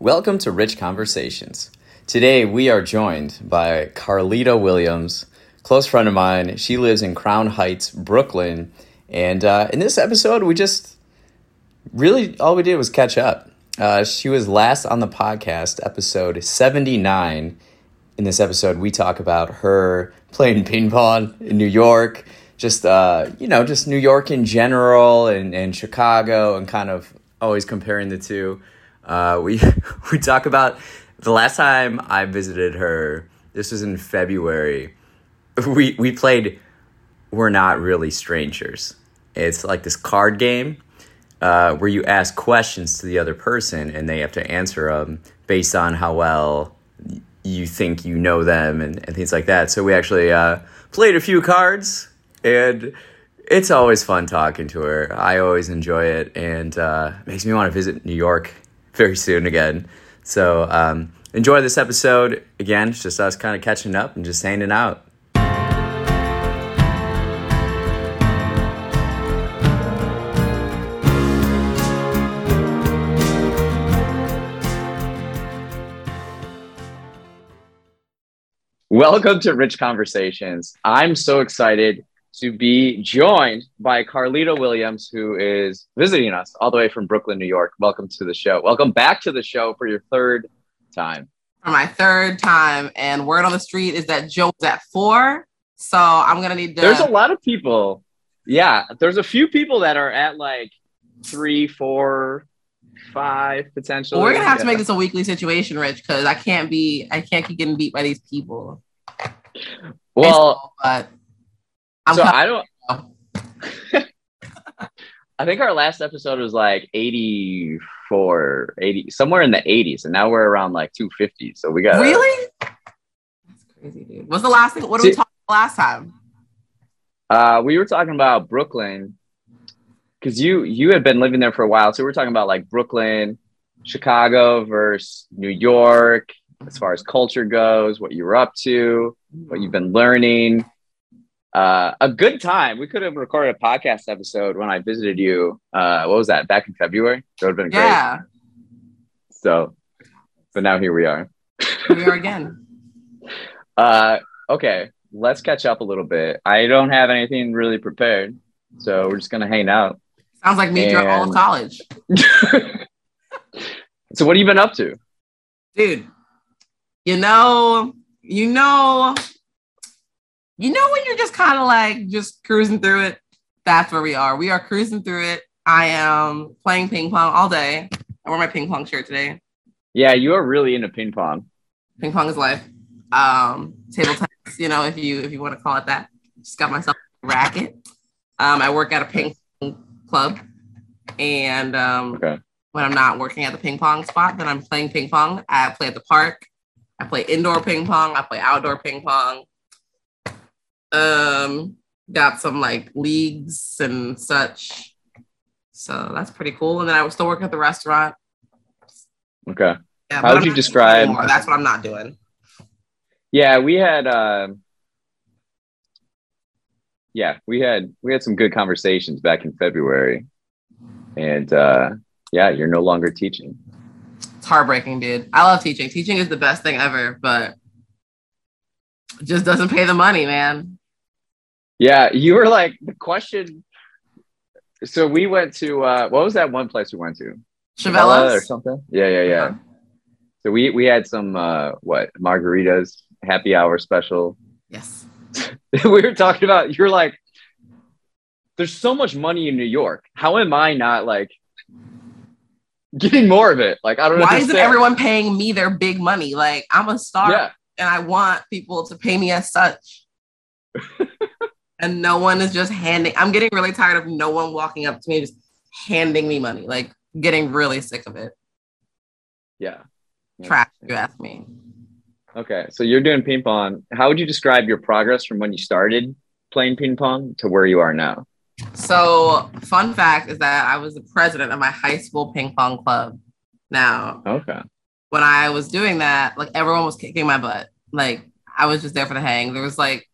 Welcome to Rich Conversations. Today we are joined by Carlita Williams, close friend of mine. She lives in Crown Heights, Brooklyn, and uh, in this episode we just really all we did was catch up. Uh, she was last on the podcast, episode seventy nine. In this episode, we talk about her playing ping pong in New York, just uh, you know, just New York in general, and, and Chicago, and kind of always comparing the two. Uh, we we talk about the last time I visited her. This was in February. We we played. We're not really strangers. It's like this card game uh, where you ask questions to the other person and they have to answer them based on how well you think you know them and, and things like that. So we actually uh, played a few cards and it's always fun talking to her. I always enjoy it and uh, makes me want to visit New York very soon again. So um, enjoy this episode. Again, it's just us kind of catching up and just hanging out. Welcome to Rich Conversations. I'm so excited to be joined by Carlita Williams, who is visiting us all the way from Brooklyn, New York. Welcome to the show. Welcome back to the show for your third time. For my third time, and word on the street is that Joe's at four. So I'm gonna need to. There's a lot of people. Yeah, there's a few people that are at like three, four, five potentially. We're gonna have yeah. to make this a weekly situation, Rich, because I can't be. I can't keep getting beat by these people. Well, but I'm so. I don't. I think our last episode was like 84, 80, somewhere in the 80s, and now we're around like 250. So we got really. That's crazy, dude. What's the last thing? What did we See- talk about last time? Uh, we were talking about Brooklyn because you you had been living there for a while, so we were talking about like Brooklyn, Chicago versus New York, as far as culture goes, what you were up to, what you've been learning. Uh, a good time. We could have recorded a podcast episode when I visited you. Uh, what was that? Back in February. That would have been great. Yeah, So, but now here we are. here we are again. Uh, okay, let's catch up a little bit. I don't have anything really prepared, so we're just gonna hang out. Sounds like me throughout all of college, so, what have you been up to? dude. You know, you know, you know when you're just kind of like just cruising through it. That's where we are. We are cruising through it. I am playing ping pong all day. I wear my ping pong shirt today. Yeah, you are really into ping pong. Ping pong is life. Um, table tennis, you know, if you if you want to call it that. Just got myself a racket. Um, I work at a ping pong club, and um, Okay. when I'm not working at the ping pong spot, then I'm playing ping pong. I play at the park. I play indoor ping pong. I play outdoor ping pong. Um, got some like leagues and such. So that's pretty cool. And then I was still working at the restaurant. Okay. Yeah, How would I'm you not doing it describe- That's what I'm not doing. Yeah, we had. Uh, yeah, we had we had some good conversations back in February, and uh, yeah, you're no longer teaching. It's heartbreaking, dude. I love teaching. Teaching is the best thing ever, but just doesn't pay the money, man. Yeah, you were like the question. So we went to uh, what was that one place we went to? Chavela or something. Yeah, yeah, yeah. Uh-huh. So we we had some uh, what margaritas, happy hour special. Yes. we were talking about. You're like, there's so much money in New York. How am I not like getting more of it? Like I don't. Know. Why understand. isn't everyone paying me their big money? Like I'm a star Yeah, and I want people to pay me as such. and no one is just handing. I'm getting really tired of no one walking up to me just handing me money. Like getting really sick of it. yeah. Trash, you ask me. Okay, so you're doing ping pong. How would you describe your progress from when you started playing ping pong to where you are now? So, fun fact is that I was the president of my high school ping pong club. Now, Okay. when I was doing that, like everyone was kicking my butt. Like I was just there for the hang. There was like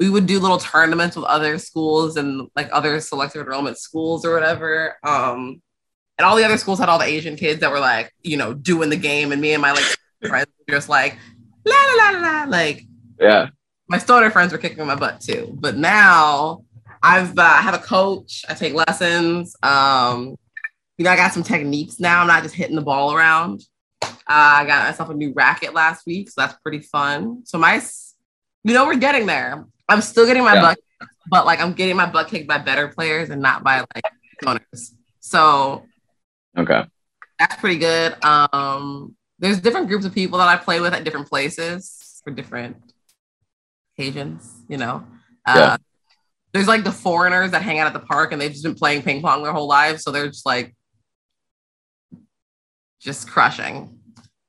we would do little tournaments with other schools and like other selective enrollment schools or whatever. Um, and all the other schools had all the Asian kids that were like, you know, doing the game, and me and my like friends were just like, la la la la, like, yeah. My stoner friends were kicking my butt too, but now I've uh, I have a coach. I take lessons. Um, you know, I got some techniques now. I'm not just hitting the ball around. Uh, I got myself a new racket last week, so that's pretty fun. So my, you know, we're getting there. I'm still getting my yeah. butt, but like I'm getting my butt kicked by better players and not by like stoners. So Okay. That's pretty good. Um, there's different groups of people that I play with at different places for different occasions, you know. Uh, yeah. There's like the foreigners that hang out at the park and they've just been playing ping pong their whole lives. So they're just like, just crushing.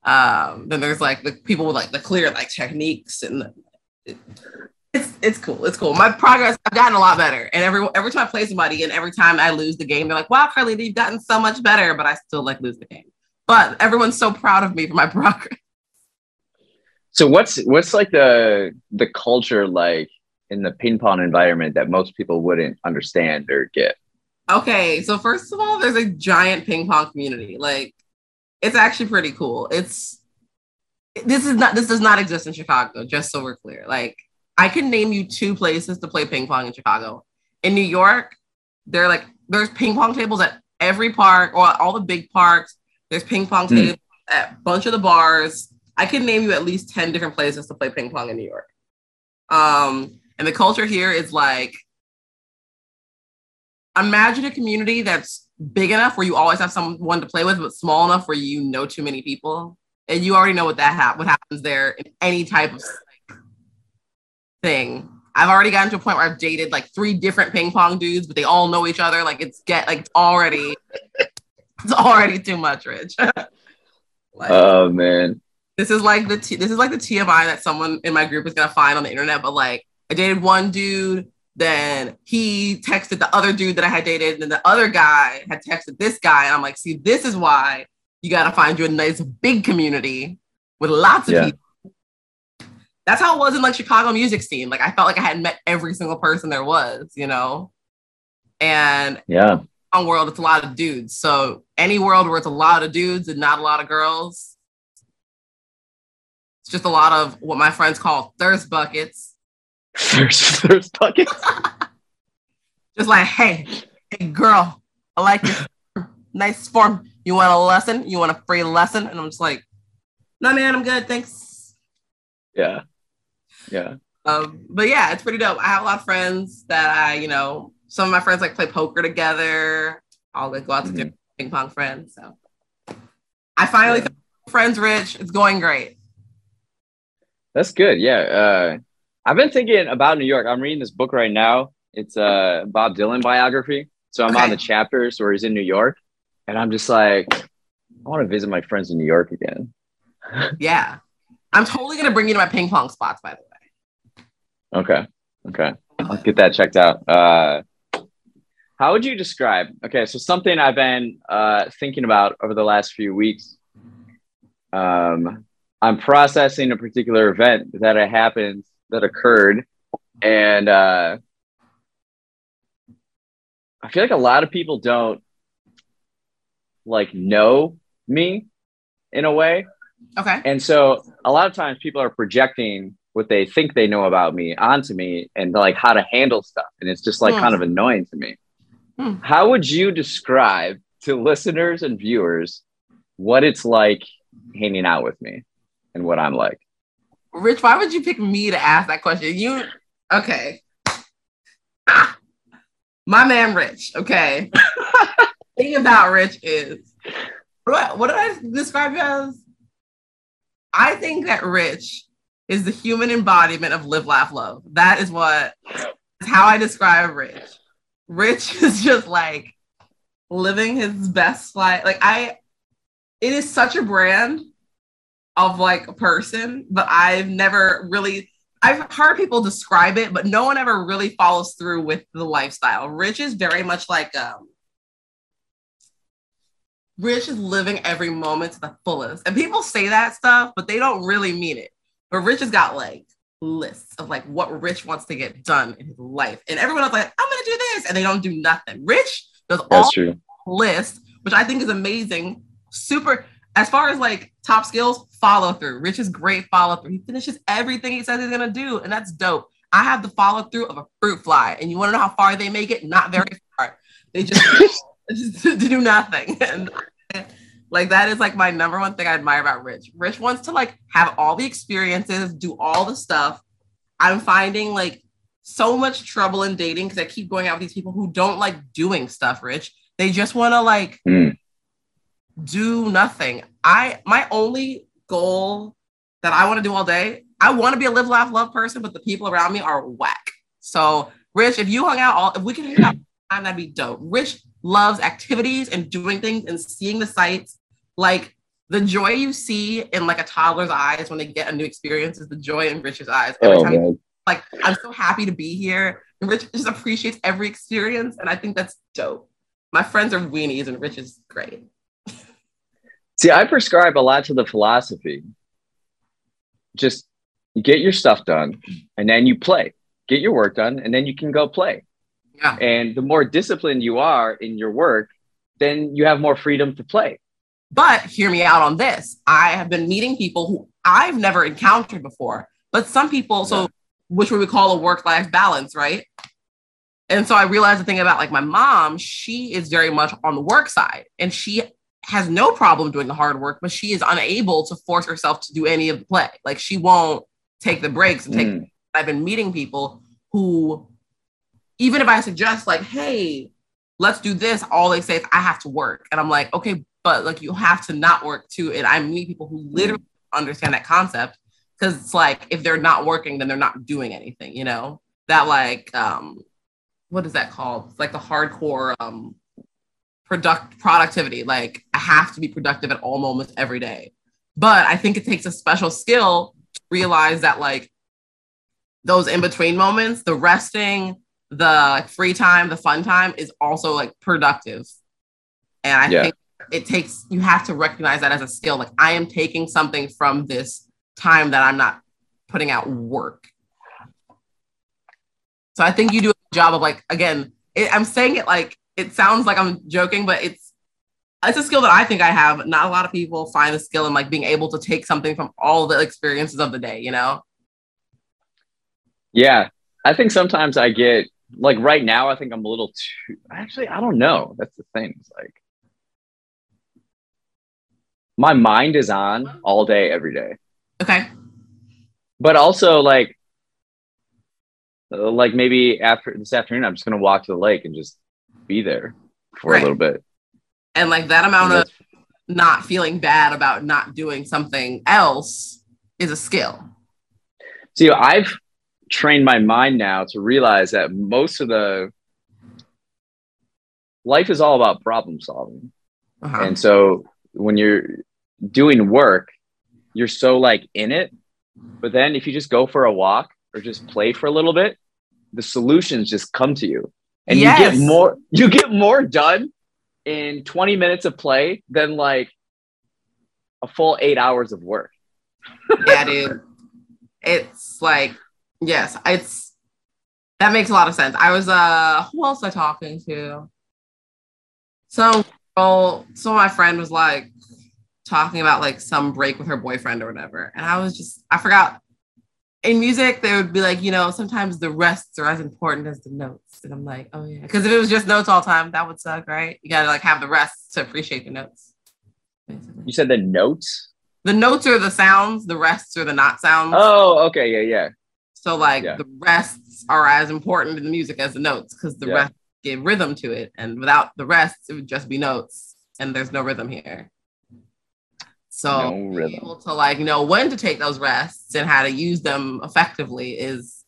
Um, then there's like the people with like the clear like techniques and the, it's it's cool. It's cool. My progress, I've gotten a lot better. And every every time I play somebody and every time I lose the game, they're like, wow, Carly, you've gotten so much better, but I still like lose the game. But everyone's so proud of me for my progress. So what's what's like the the culture like in the ping pong environment that most people wouldn't understand or get? Okay, so first of all, there's a giant ping pong community. Like it's actually pretty cool. It's this is not this does not exist in Chicago, just so we're clear. Like I can name you two places to play ping pong in Chicago. In New York, they're like there's ping pong tables at every park or all the big parks. There's ping pong mm. tables at a bunch of the bars. I can name you at least 10 different places to play ping pong in New York. Um, and the culture here is like imagine a community that's big enough where you always have someone to play with, but small enough where you know too many people. And you already know what that ha- what happens there in any type of thing. I've already gotten to a point where I've dated like three different ping pong dudes, but they all know each other. Like it's get like it's already it's already too much, Rich. like, oh man. This is like the t- this is like the TMI that someone in my group is gonna find on the internet. But like I dated one dude, then he texted the other dude that I had dated, and then the other guy had texted this guy, and I'm like, see, this is why you gotta find you a nice big community with lots of yeah. people that's how it was in like Chicago music scene. Like I felt like I hadn't met every single person there was, you know. And yeah, on world it's a lot of dudes. So any world where it's a lot of dudes and not a lot of girls, it's just a lot of what my friends call thirst buckets. Thirst thirst buckets. just like, hey, hey girl, I like your nice form. You want a lesson? You want a free lesson? And I'm just like, no man, I'm good. Thanks. Yeah. Yeah. Um, but yeah, it's pretty dope. I have a lot of friends that I, you know, some of my friends like play poker together. I'll like go out to mm-hmm. ping pong friends. So I finally yeah. friends rich. It's going great. That's good. Yeah. Uh, I've been thinking about New York. I'm reading this book right now. It's a Bob Dylan biography. So I'm okay. on the chapters where he's in New York. And I'm just like, I want to visit my friends in New York again. yeah. I'm totally gonna bring you to my ping pong spots, by the way. Okay. Okay. I'll get that checked out. Uh, how would you describe? Okay, so something I've been uh, thinking about over the last few weeks. Um, I'm processing a particular event that happened that occurred, and uh, I feel like a lot of people don't like know me in a way. Okay. And so a lot of times people are projecting what they think they know about me onto me and like how to handle stuff. And it's just like kind of annoying to me. Mm. How would you describe to listeners and viewers what it's like hanging out with me and what I'm like? Rich, why would you pick me to ask that question? You okay. Ah, my man Rich, okay. thing about Rich is what, what did I describe you as? I think that Rich is the human embodiment of live, laugh, love. That is what is how I describe Rich. Rich is just like living his best life. Like I, it is such a brand of like a person, but I've never really. I've heard people describe it, but no one ever really follows through with the lifestyle. Rich is very much like um, Rich is living every moment to the fullest. And people say that stuff, but they don't really mean it. But Rich has got like lists of like what Rich wants to get done in his life. And everyone else like, I'm gonna do this, and they don't do nothing. Rich does That's all true. lists which I think is amazing. Super. As far as like top skills, follow through. Rich is great follow through. He finishes everything he says he's gonna do, and that's dope. I have the follow through of a fruit fly, and you want to know how far they make it? Not very far. They just, just do nothing, and like that is like my number one thing I admire about Rich. Rich wants to like have all the experiences, do all the stuff. I'm finding like so much trouble in dating because I keep going out with these people who don't like doing stuff, Rich. They just want to like mm. do nothing. I my only goal that I want to do all day, I want to be a live, laugh, love person, but the people around me are whack. So, Rich, if you hung out all, if we can hang out that'd be dope. Rich loves activities and doing things and seeing the sights. Like the joy you see in like a toddler's eyes when they get a new experience is the joy in Rich's eyes every oh, time. Man. Like I'm so happy to be here. And Rich just appreciates every experience, and I think that's dope. My friends are weenies, and Rich is great. See, I prescribe a lot to the philosophy. Just get your stuff done, and then you play. Get your work done, and then you can go play. Yeah. And the more disciplined you are in your work, then you have more freedom to play. But hear me out on this. I have been meeting people who I've never encountered before, but some people, so which we would call a work life balance, right? And so I realized the thing about like my mom, she is very much on the work side and she has no problem doing the hard work, but she is unable to force herself to do any of the play. Like she won't take the breaks and take. Mm. I've been meeting people who, even if I suggest like, hey, let's do this, all they say is I have to work, and I'm like, okay, but like you have to not work too. And I meet people who literally understand that concept because it's like if they're not working, then they're not doing anything. You know that like um, what is that called? It's like the hardcore um product productivity. Like I have to be productive at all moments every day. But I think it takes a special skill to realize that like those in between moments, the resting, the free time, the fun time is also like productive. And I yeah. think it takes you have to recognize that as a skill. Like I am taking something from this time that I'm not putting out work. So I think you do a job of like again, it, I'm saying it like it sounds like I'm joking, but it's it's a skill that I think I have. Not a lot of people find the skill in like being able to take something from all the experiences of the day, you know? Yeah. I think sometimes I get like right now, I think I'm a little too actually, I don't know. That's the thing. It's like my mind is on all day, every day. Okay. But also like uh, like maybe after this afternoon, I'm just gonna walk to the lake and just be there for right. a little bit. And like that amount of not feeling bad about not doing something else is a skill. See, I've trained my mind now to realize that most of the life is all about problem solving. Uh-huh. And so when you're doing work, you're so like in it. But then if you just go for a walk or just play for a little bit, the solutions just come to you. And yes. you get more you get more done in 20 minutes of play than like a full 8 hours of work. yeah, dude. It's like yes, it's that makes a lot of sense. I was uh who else I talking to? So girl, so my friend was like, talking about like some break with her boyfriend or whatever. And I was just, I forgot. In music, they would be like, you know, sometimes the rests are as important as the notes. And I'm like, oh yeah. Because if it was just notes all the time, that would suck, right? You gotta like have the rests to appreciate the notes. Basically. You said the notes? The notes are the sounds, the rests are the not sounds. Oh, okay, yeah, yeah. So like yeah. the rests are as important in the music as the notes because the yeah. rests give rhythm to it. And without the rests, it would just be notes. And there's no rhythm here. So no able to like know when to take those rests and how to use them effectively is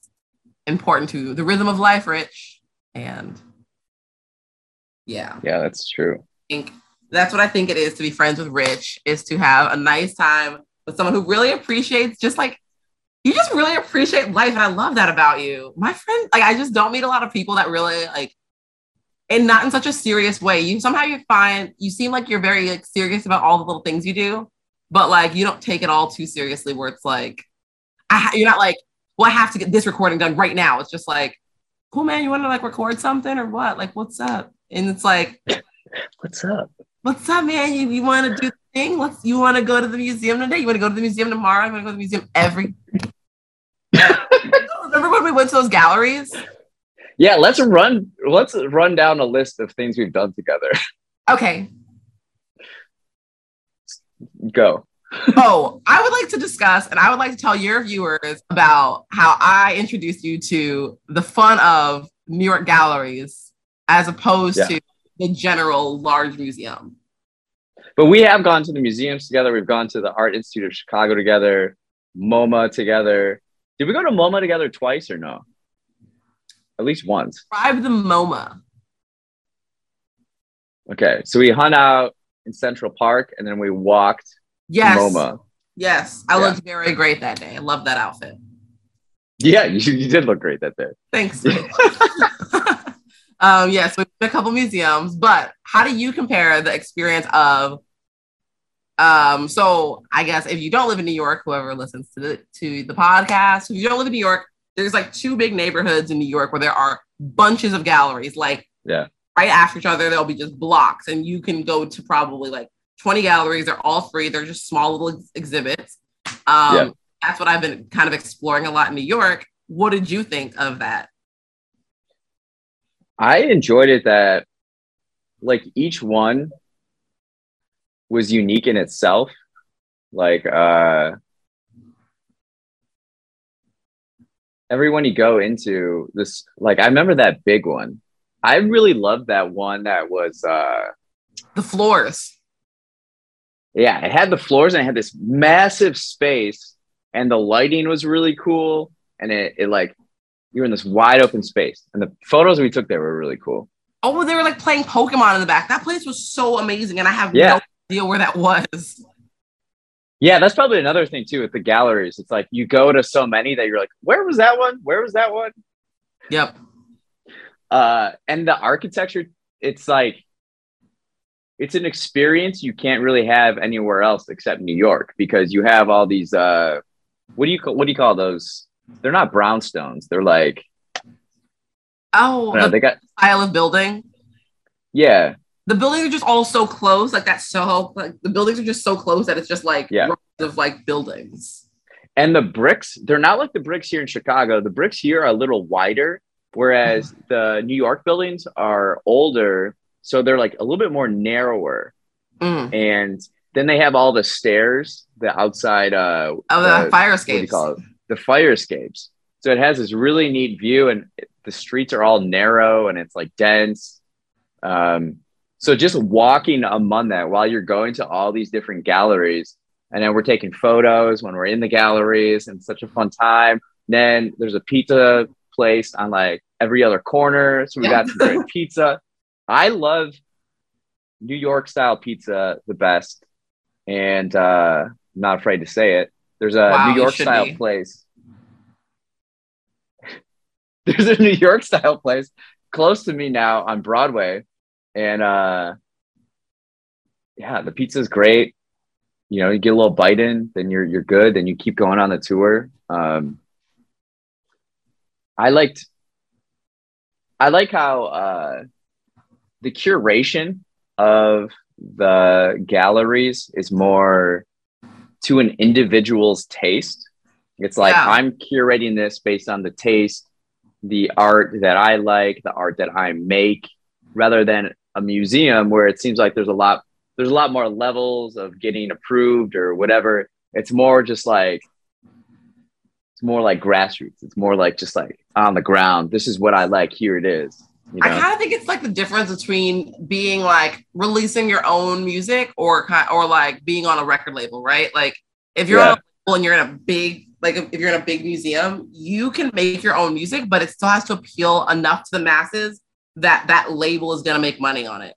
important to the rhythm of life, Rich. And yeah. Yeah, that's true. I think that's what I think it is to be friends with Rich, is to have a nice time with someone who really appreciates just like you just really appreciate life. And I love that about you. My friend, like I just don't meet a lot of people that really like and not in such a serious way. You somehow you find you seem like you're very like serious about all the little things you do but like you don't take it all too seriously where it's like I, you're not like well i have to get this recording done right now it's just like cool man you want to like record something or what like what's up and it's like what's up What's up, man? You, you want to do the thing? Let's. You want to go to the museum today? You want to go to the museum tomorrow? Want to go to the museum every? Remember when we went to those galleries? Yeah, let's run. Let's run down a list of things we've done together. Okay. Go. oh, I would like to discuss, and I would like to tell your viewers about how I introduced you to the fun of New York galleries as opposed yeah. to the general large museum. But we have gone to the museums together. We've gone to the Art Institute of Chicago together, MoMA together. Did we go to MoMA together twice or no? At least once. Describe the MoMA. Okay, so we hung out in Central Park and then we walked yes. MoMA. Yes, I yeah. looked very great that day. I love that outfit. Yeah, you, you did look great that day. Thanks. um, yes, we've been a couple museums, but how do you compare the experience of um, so I guess if you don't live in New York, whoever listens to the to the podcast, if you don't live in New York, there's like two big neighborhoods in New York where there are bunches of galleries, like yeah, right after each other, there'll be just blocks, and you can go to probably like 20 galleries. They're all free. They're just small little ex- exhibits. Um, yeah. That's what I've been kind of exploring a lot in New York. What did you think of that? I enjoyed it that like each one was unique in itself. Like uh everyone you go into this like I remember that big one. I really loved that one that was uh the floors. Yeah, it had the floors and it had this massive space and the lighting was really cool and it, it like you were in this wide open space and the photos we took there were really cool. Oh, they were like playing Pokemon in the back. That place was so amazing and I have yeah. no idea where that was. Yeah, that's probably another thing too with the galleries. It's like you go to so many that you're like, where was that one? Where was that one? Yep. Uh, and the architecture, it's like it's an experience you can't really have anywhere else except New York because you have all these uh what do you call what do you call those? They're not brownstones. They're like oh, know, they got style of building. Yeah, the buildings are just all so close, like that so like the buildings are just so close that it's just like yeah. of like buildings. And the bricks, they're not like the bricks here in Chicago. The bricks here are a little wider, whereas mm. the New York buildings are older, so they're like a little bit more narrower. Mm. And then they have all the stairs, the outside uh oh the, the fire escapes. What do you call it? The fire escapes. So it has this really neat view, and the streets are all narrow and it's like dense. Um, so just walking among that while you're going to all these different galleries, and then we're taking photos when we're in the galleries, and such a fun time. Then there's a pizza place on like every other corner, so we yeah. got some great pizza. I love New York style pizza the best, and uh, I'm not afraid to say it. There's a wow, New York style be. place. There's a New York style place close to me now on Broadway and uh yeah the pizza's great. You know you get a little bite in then you're you're good then you keep going on the tour. Um i liked i like how uh the curation of the galleries is more to an individual's taste. It's like yeah. i'm curating this based on the taste the art that i like the art that i make rather than a museum where it seems like there's a lot there's a lot more levels of getting approved or whatever. It's more just like it's more like grassroots. It's more like just like on the ground. This is what I like. Here it is. You know? I kind of think it's like the difference between being like releasing your own music or or like being on a record label, right? Like if you're yeah. on a label and you're in a big like if you're in a big museum, you can make your own music, but it still has to appeal enough to the masses that that label is going to make money on it.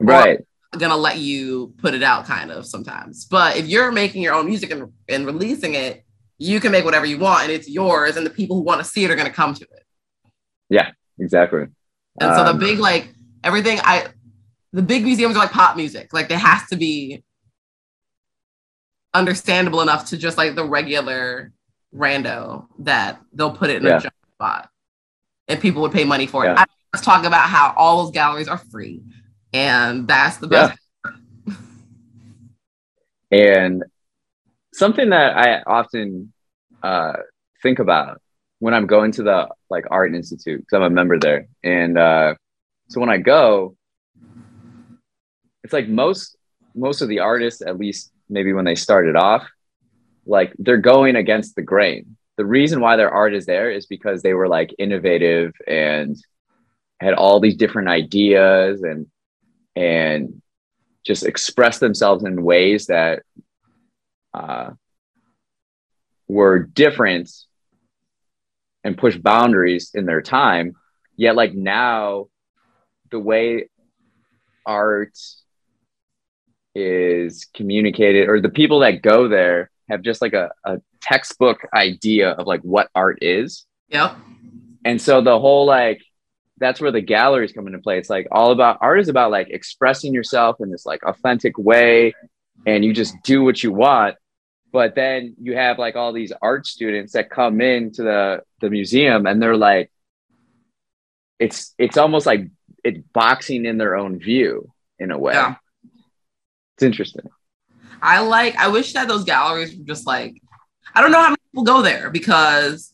Right. Going to let you put it out kind of sometimes. But if you're making your own music and, and releasing it, you can make whatever you want and it's yours and the people who want to see it are going to come to it. Yeah, exactly. And um, so the um, big like everything I the big museums are like pop music. Like it has to be understandable enough to just like the regular rando that they'll put it in yeah. a spot and people would pay money for it. Yeah. I, let's talk about how all those galleries are free. And that's the best. Yeah. and something that I often uh, think about when I'm going to the like art institute because I'm a member there, and uh, so when I go, it's like most most of the artists, at least maybe when they started off, like they're going against the grain. The reason why their art is there is because they were like innovative and had all these different ideas and and just express themselves in ways that uh, were different and push boundaries in their time. Yet, like now, the way art is communicated, or the people that go there have just like a, a textbook idea of like what art is. Yep. And so the whole like that's where the galleries come into play. It's like all about art is about like expressing yourself in this like authentic way and you just do what you want. But then you have like all these art students that come into the the museum and they're like it's it's almost like it's boxing in their own view in a way. Yeah. It's interesting. I like I wish that those galleries were just like I don't know how many people go there because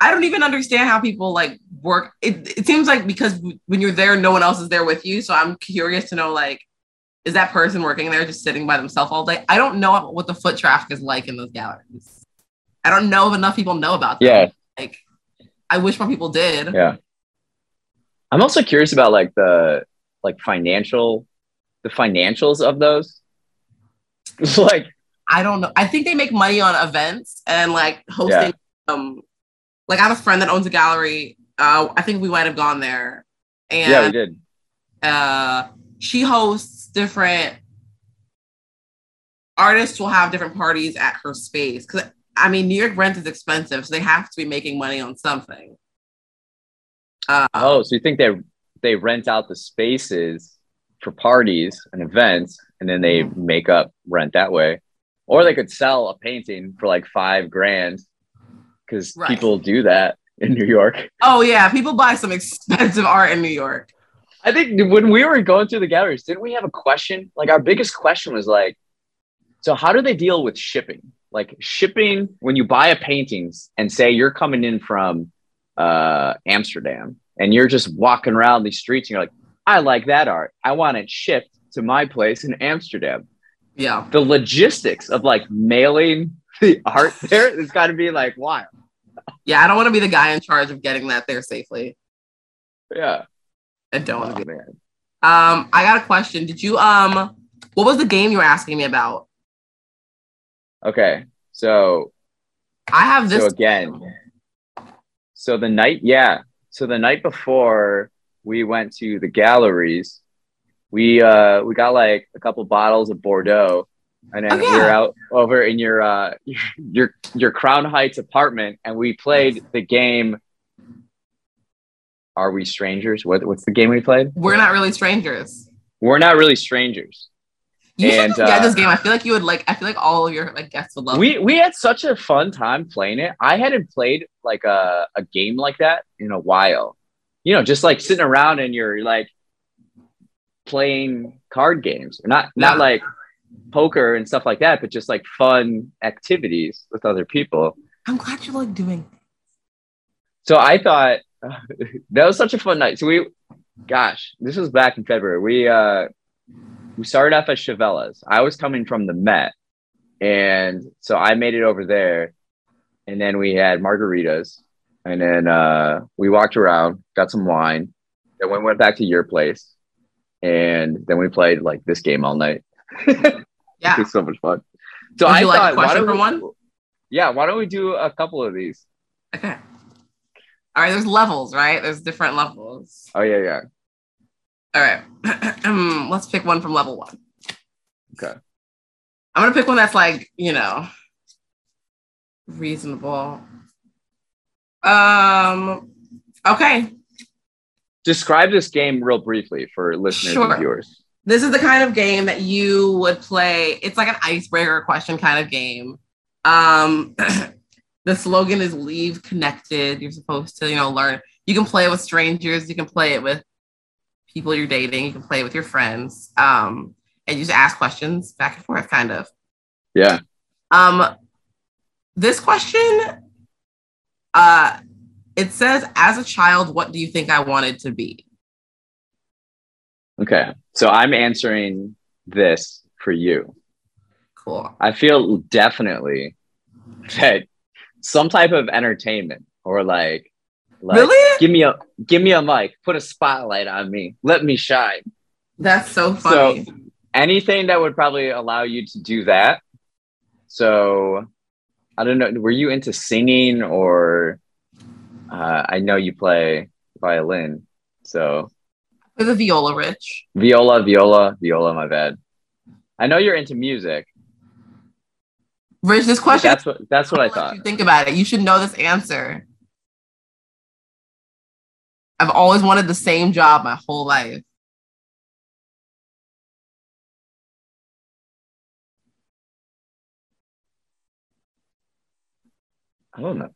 I don't even understand how people like work. It, it seems like because when you're there, no one else is there with you. So I'm curious to know like, is that person working there just sitting by themselves all day? I don't know what the foot traffic is like in those galleries. I don't know if enough people know about them. Yeah. Like, I wish more people did. Yeah. I'm also curious about like the like financial, the financials of those. It's like I don't know. I think they make money on events and like hosting yeah. um like I have a friend that owns a gallery. Uh, I think we might have gone there. And yeah, we did. Uh, she hosts different artists will have different parties at her space because I mean New York rent is expensive, so they have to be making money on something. Uh, oh, so you think they they rent out the spaces for parties and events, and then they mm-hmm. make up rent that way, or they could sell a painting for like five grand because right. people do that in New York. Oh yeah, people buy some expensive art in New York. I think when we were going through the galleries, didn't we have a question? Like our biggest question was like, so how do they deal with shipping? Like shipping when you buy a paintings and say you're coming in from uh, Amsterdam and you're just walking around these streets and you're like, I like that art. I want it shipped to my place in Amsterdam. Yeah. The logistics of like mailing the art there, it's got to be like wild. Yeah, I don't want to be the guy in charge of getting that there safely. Yeah. I don't want to oh, be. Man. Um, I got a question. Did you um what was the game you were asking me about? Okay. So I have this so again. So the night, yeah. So the night before we went to the galleries, we uh we got like a couple bottles of Bordeaux and then oh, yeah. we were out over in your uh your your Crown Heights apartment, and we played the game. Are we strangers? What, what's the game we played? We're not really strangers. We're not really strangers. You and, should get uh, this game. I feel like you would like. I feel like all of your like guests would love. We it. we had such a fun time playing it. I hadn't played like a a game like that in a while. You know, just like sitting around and you're like playing card games. Not not yeah. like poker and stuff like that, but just like fun activities with other people. I'm glad you like doing. So I thought uh, that was such a fun night. So we, gosh, this was back in February. We uh, we started off at Chavela's. I was coming from the Met, and so I made it over there, and then we had margaritas, and then uh, we walked around, got some wine, then we went back to your place, and then we played like this game all night. Yeah, it's so much fun. So Would I like thought, question for we, one? Yeah, why don't we do a couple of these? Okay. All right, there's levels, right? There's different levels. Oh yeah, yeah. All right, um, let's pick one from level one. Okay. I'm gonna pick one that's like you know reasonable. Um. Okay. Describe this game real briefly for listeners sure. and viewers this is the kind of game that you would play. It's like an icebreaker question kind of game. Um, the slogan is leave connected. You're supposed to, you know, learn. You can play it with strangers. You can play it with people you're dating. You can play it with your friends. Um, and you just ask questions back and forth, kind of. Yeah. Um, this question, uh, it says, as a child, what do you think I wanted to be? Okay. So I'm answering this for you. Cool. I feel definitely that some type of entertainment or like, like Really? give me a give me a mic, put a spotlight on me, let me shine. That's so funny. So Anything that would probably allow you to do that. So I don't know. Were you into singing or uh, I know you play violin. So The viola, Rich. viola, viola, viola, my bad. I know you're into music. Rich, this question. That's what that's what I I'll thought. you think about it. You should know this answer. I've always wanted the same job my whole life. I don't know.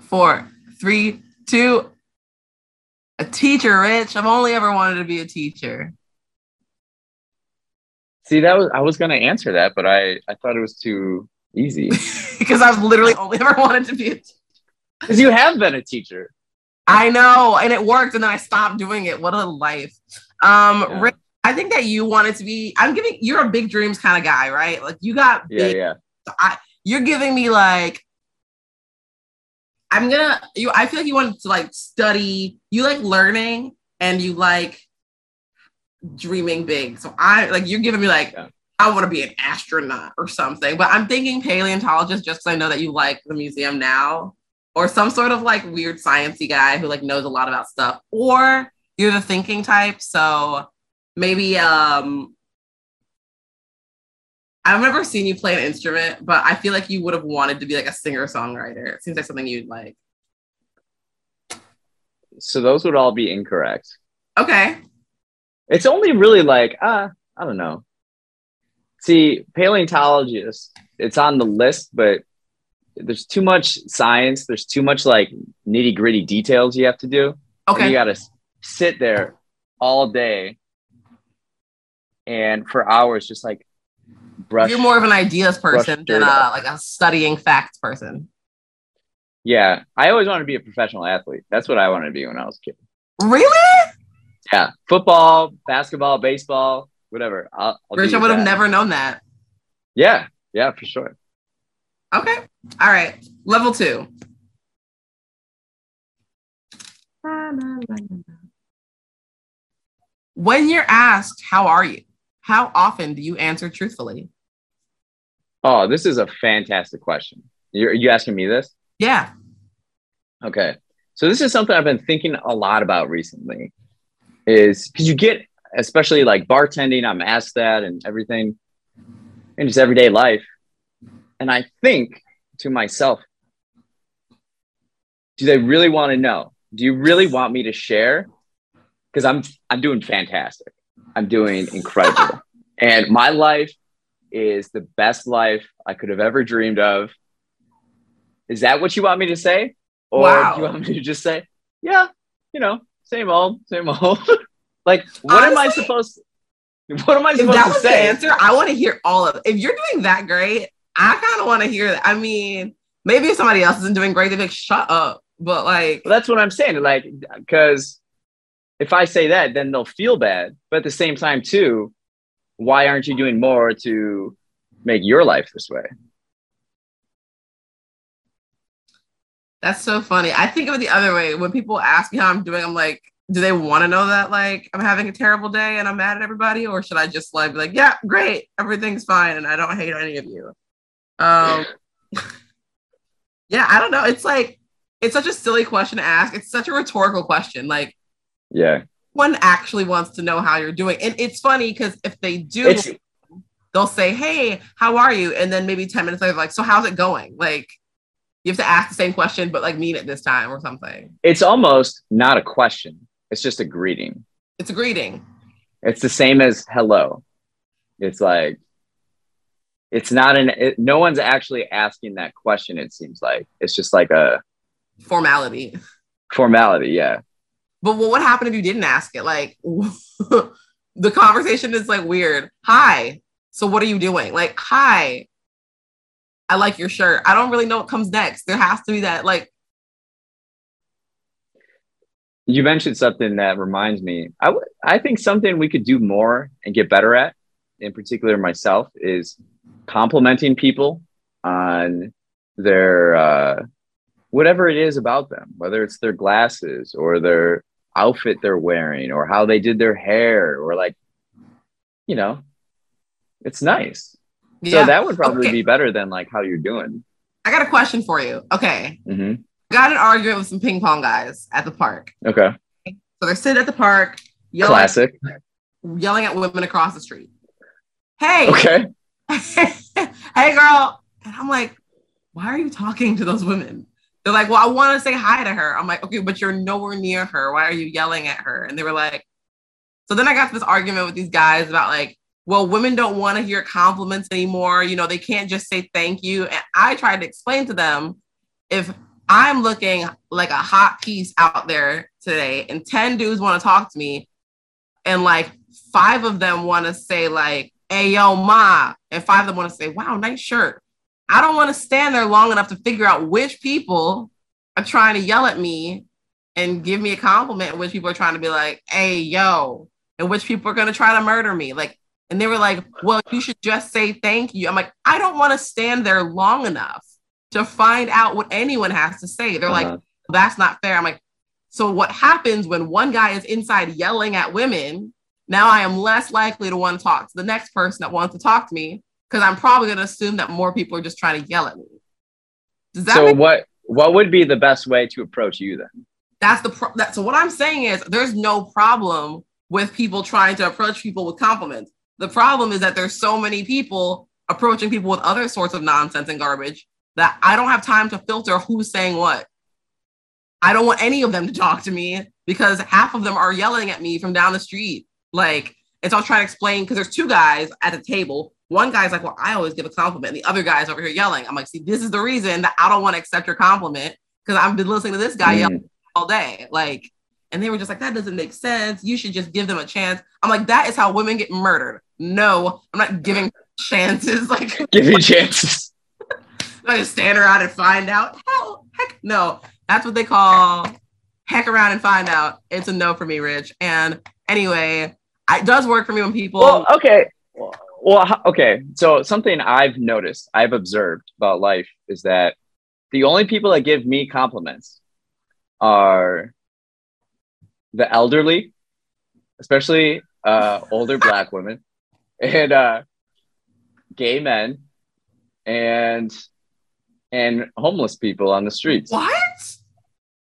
Four, three, two. A teacher, Rich. I've only ever wanted to be a teacher. See, that was I was gonna answer that, but I I thought it was too easy because I've literally only ever wanted to be a teacher. because you have been a teacher. I know, and it worked, and then I stopped doing it. What a life. Um, Yeah. Rick, I think that you wanted to be. I'm giving you're a big dreams kind of guy, right? Like you got Yeah, big. yeah. I, you're giving me like. I'm gonna. You. I feel like you wanted to like study. You like learning, and you like dreaming big. So I like you're giving me like. Yeah. I want to be an astronaut or something, but I'm thinking paleontologist just because I know that you like the museum now or some sort of like weird sciencey guy who like knows a lot about stuff or you're the thinking type so maybe um i've never seen you play an instrument but i feel like you would have wanted to be like a singer songwriter it seems like something you'd like So those would all be incorrect. okay It's only really like uh, I don't know. See, paleontologist, it's on the list, but there's too much science. There's too much like nitty gritty details you have to do. Okay you got to sit there all day and for hours, just like brush. you're more of an ideas person than uh, off. like a studying facts person yeah, I always wanted to be a professional athlete. That's what I wanted to be when I was a kid. really Yeah, football, basketball, baseball, whatever. I'll, I'll rich i would have never known that Yeah, yeah, for sure. Okay. All right. Level two. When you're asked, how are you? How often do you answer truthfully? Oh, this is a fantastic question. You're you asking me this? Yeah. Okay. So this is something I've been thinking a lot about recently. Is because you get, especially like bartending, I'm asked that and everything in just everyday life. And I think to myself, do they really want to know? Do you really want me to share? Because I'm I'm doing fantastic. I'm doing incredible. and my life is the best life I could have ever dreamed of. Is that what you want me to say? Or Wow. do you want me to just say, yeah, you know, same old, same old? like, what am I Honestly, supposed what am I If supposed that to was the say? answer, I want to hear all of it. If you're doing that great, I kind of want to hear that. I mean, maybe if somebody else isn't doing great, they're like, shut up. But like, Well, that's what I'm saying. Like, because if I say that, then they'll feel bad. But at the same time, too, why aren't you doing more to make your life this way? that's so funny. I think of it the other way. When people ask me how I'm doing, I'm like, do they want to know that like I'm having a terrible day and I'm mad at everybody, or should I just like be like, yeah, great, everything's fine, and I don't hate any of you? Um, yeah, I don't know. It's like it's such a silly question to ask. It's such a rhetorical question. Like Yeah. One actually wants to know how you're doing, and it's funny because if they do, It's they'll say, "Hey, how are you?" And then maybe ten minutes later, like, "So how's it going?" Like you have to ask the same question, but like mean it this time or something. it's almost not a question. It's just a greeting. It's a greeting. It's the same as hello. It's like it's not an it, no one's actually asking that question it seems like. It's just like a formality. formality, yeah. But what would happen if you didn't ask it? Like the conversation is like weird. Hi. So what are you doing? Like, hi. I like your shirt. I don't really know what comes next. There has to be that like you mentioned something that reminds me. I, w- I think something we could do more and get better at, in particular myself, is complimenting people on their uh, whatever it is about them, whether it's their glasses or their outfit they're wearing or how they did their hair or like, you know, it's nice. Yeah. So that would probably okay. be better than like how you're doing. I got a question for you. Okay. Mm-hmm. Got an argument with some ping pong guys at the park. Okay. So they're sitting at the park, yelling, classic, yelling at women across the street. Hey. Okay. hey, girl. And I'm like, why are you talking to those women? They're like, well, I want to say hi to her. I'm like, okay, but you're nowhere near her. Why are you yelling at her? And they were like, so then I got this argument with these guys about like, well, women don't want to hear compliments anymore. You know, they can't just say thank you. And I tried to explain to them if I'm looking like a hot piece out there today and 10 dudes want to talk to me, and like five of them want to say, like, hey, yo, ma, and five of them want to say, wow, nice shirt. I don't want to stand there long enough to figure out which people are trying to yell at me and give me a compliment, and which people are trying to be like, hey, yo, and which people are going to try to murder me. Like, and they were like, well, you should just say thank you. I'm like, I don't want to stand there long enough to find out what anyone has to say. They're uh-huh. like, that's not fair. I'm like, so what happens when one guy is inside yelling at women? Now I am less likely to want to talk to the next person that wants to talk to me because I'm probably going to assume that more people are just trying to yell at me. Does that so what what would be the best way to approach you then? That's the pro- that, so what I'm saying is there's no problem with people trying to approach people with compliments. The problem is that there's so many people approaching people with other sorts of nonsense and garbage that I don't have time to filter who's saying what. I don't want any of them to talk to me because half of them are yelling at me from down the street. Like, and so I'll try to explain because there's two guys at the table. One guy's like, Well, I always give a compliment. And the other guy's over here yelling. I'm like, See, this is the reason that I don't want to accept your compliment because I've been listening to this guy mm. yell all day. Like, and they were just like, That doesn't make sense. You should just give them a chance. I'm like, That is how women get murdered. No, I'm not giving chances. Like, give giving chances. I just stand around and find out. Hell, heck no. That's what they call heck around and find out. It's a no for me, Rich. And anyway, it does work for me when people. Well, okay. Well, okay. So something I've noticed, I've observed about life is that the only people that give me compliments are the elderly, especially uh, older black women, and uh, gay men, and and homeless people on the streets. What?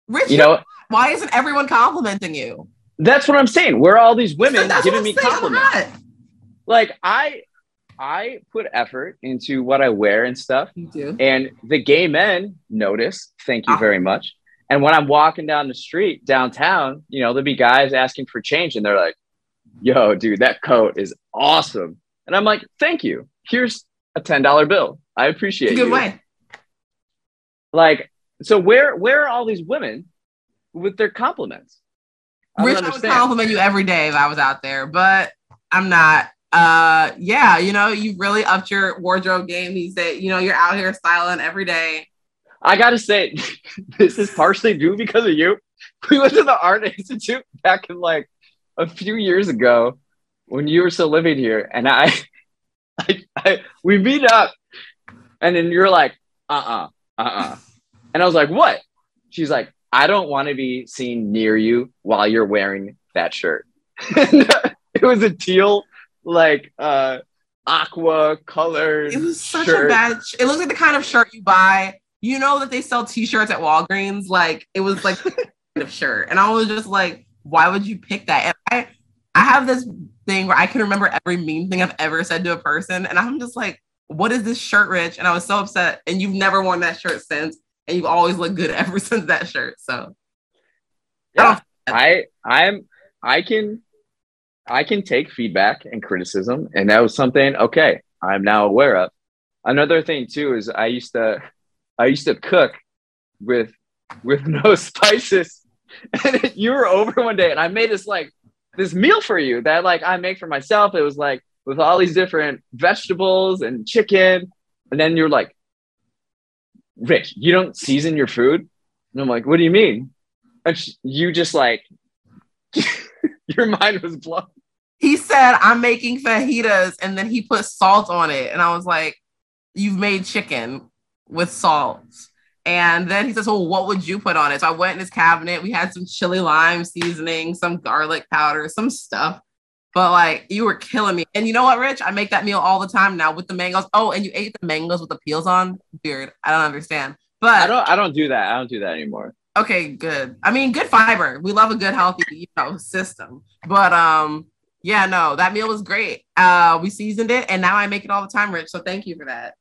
Rich, you know, why isn't everyone complimenting you? That's what I'm saying. Where are all these women giving me compliments? Like I I put effort into what I wear and stuff. You do. And the gay men notice, thank you ah. very much. And when I'm walking down the street downtown, you know, there'll be guys asking for change and they're like, yo, dude, that coat is awesome. And I'm like, thank you. Here's a $10 bill. I appreciate it. Good you. way. Like, so where where are all these women with their compliments? I Rich, I would compliment you every day if I was out there, but I'm not. Uh, yeah, you know, you've really upped your wardrobe game. He said, you know, you're out here styling every day. I gotta say, this is partially due because of you. We went to the Art Institute back in like a few years ago when you were still living here, and I, I, I we meet up, and then you're like, uh uh-uh, uh, uh-uh. And I was like, what? She's like, I don't want to be seen near you while you're wearing that shirt. it was a teal, like uh aqua colored. It was such shirt. a bad. Sh- it looks like the kind of shirt you buy. You know that they sell T-shirts at Walgreens. Like it was like kind of shirt, and I was just like, why would you pick that? And I, I have this thing where I can remember every mean thing I've ever said to a person, and I'm just like, what is this shirt, Rich? And I was so upset. And you've never worn that shirt since, and you've always looked good ever since that shirt. So, yeah, I, I I'm I can I can take feedback and criticism, and that was something okay. I'm now aware of. Another thing too is I used to I used to cook with with no spices and you were over one day, and I made this like this meal for you that like I make for myself. It was like with all these different vegetables and chicken, and then you're like, Rich, you don't season your food, and I'm like, what do you mean? And you just like, your mind was blown. He said, I'm making fajitas, and then he put salt on it. And I was like, You've made chicken with salt. And then he says, Well, what would you put on it? So I went in his cabinet. We had some chili lime seasoning, some garlic powder, some stuff. But like you were killing me. And you know what, Rich? I make that meal all the time now with the mangoes. Oh, and you ate the mangoes with the peels on? Weird. I don't understand. But I don't I don't do that. I don't do that anymore. Okay, good. I mean, good fiber. We love a good healthy you know system. But um, yeah, no, that meal was great. Uh, we seasoned it, and now I make it all the time, Rich. So thank you for that.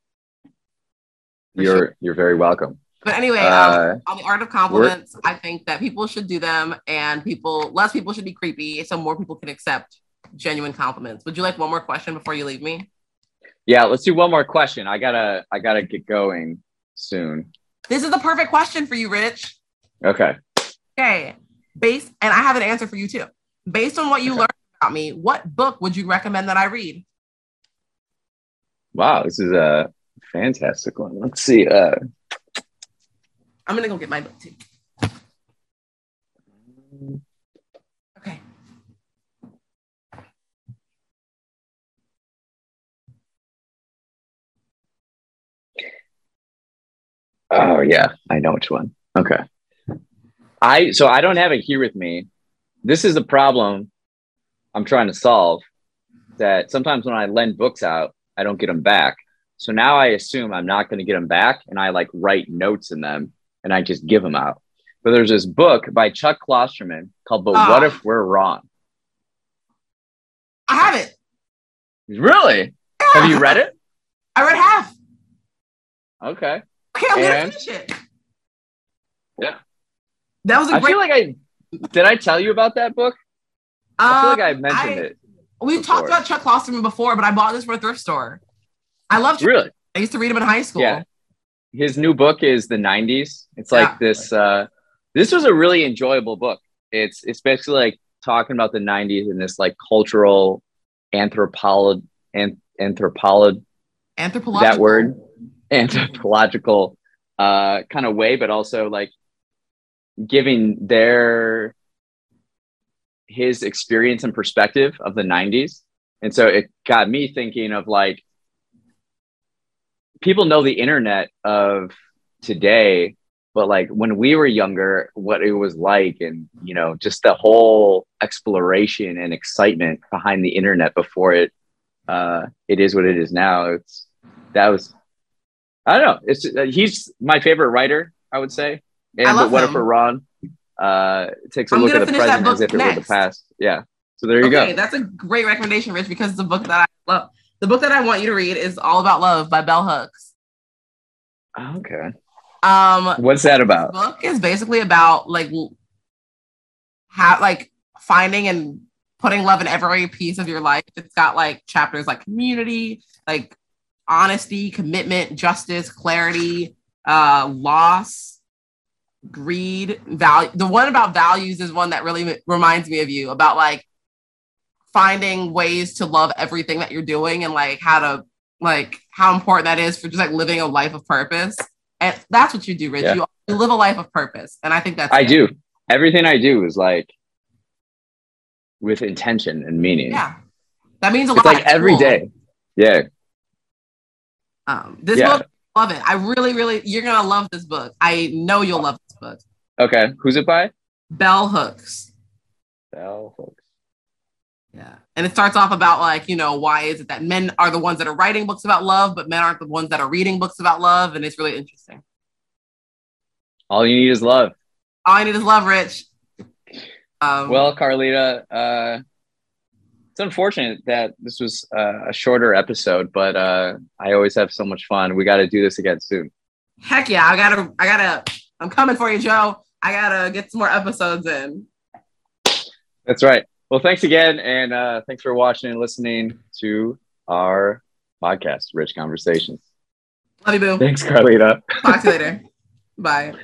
For you're sure. you're very welcome. But anyway, Uh, um, on the art of compliments, I think that people should do them, and people less people should be creepy, so more people can accept genuine compliments. Would you like one more question before you leave me? Yeah, let's do one more question. I gotta I gotta get going soon. This is the perfect question for you, Rich. Okay. Okay, based, and I have an answer for you too. Based on what you Okay. learned me, what book would you recommend that I read? Wow, this is a fantastic one. Let's see. Uh, I'm gonna go get my book too. Okay. oh yeah, I know which one. Okay. I so I don't have it here with me. This is the problem I'm trying to solve. That sometimes when I lend books out, I don't get them back. So now I assume I'm not going to get them back, and I like write notes in them, and I just give them out. But there's this book by Chuck Klosterman called "But What Ah. If We're Wrong." I have it. Really? Have you read it? I read half. Okay. Okay, I'm gonna finish it. Yeah. That was a I great. feel like I did. I tell you about that book. I feel Um, like I mentioned I- it. We've before. talked about Chuck Klosterman before, but I bought this from a thrift store. I love. Chuck. Really? I used to read him in high school. Yeah. His new book is the '90s. It's like Yeah. this. Uh, this was a really enjoyable book. It's it's basically like talking about the '90s and this like cultural and anthropolog Anthropological. that word anthropological uh kind of way but also like giving their his experience and perspective of the 90s and so it got me thinking of like people know the internet of today but like when we were younger what it was like and you know just the whole exploration and excitement behind the internet before it uh it is what it is now. It's that was i don't know. It's uh, he's my favorite writer i would say. And but what if him. we're wrong uh takes a I'm look at the present as if it were the past yeah so there you okay, go that's a great recommendation, Rich, because it's a book that I love. The book that I want you to read is All About Love by Bell Hooks. okay Um, what's that about book is basically about like how like finding and putting love in every piece of your life. It's got like chapters like community, like honesty, commitment, justice, clarity, uh, loss, greed, value. The one about values is one that really reminds me of you about like finding ways to love everything that you're doing and like how to like how important that is for just like living a life of purpose. And that's what you do, Rich. Yeah. You, you live a life of purpose. And I think that's i it. do everything i do is like with intention and meaning Yeah. That means a it's lot. like every Cool. day yeah Um, this Yeah. book, love it. I really, really, you're gonna love this book. I know you'll love okay who's it by Bell Hooks. Bell Hooks. Yeah. And it starts off about like, you know, why is it that men are the ones that are writing books about love, but men aren't the ones that are reading books about love? And it's really interesting. all you need is love All I need is love, Rich. Um, Well, Carlita, uh, it's unfortunate that this was uh, a shorter episode, but uh, I always have so much fun. We got to do this again soon. heck yeah, I gotta, I gotta, I'm coming for you, Joe. I gotta get some more episodes in. That's right. Well, thanks again, and uh, thanks for watching and listening to our podcast, Rich Conversations. Love you, boo. Thanks, Carlita. Talk to you later. Bye.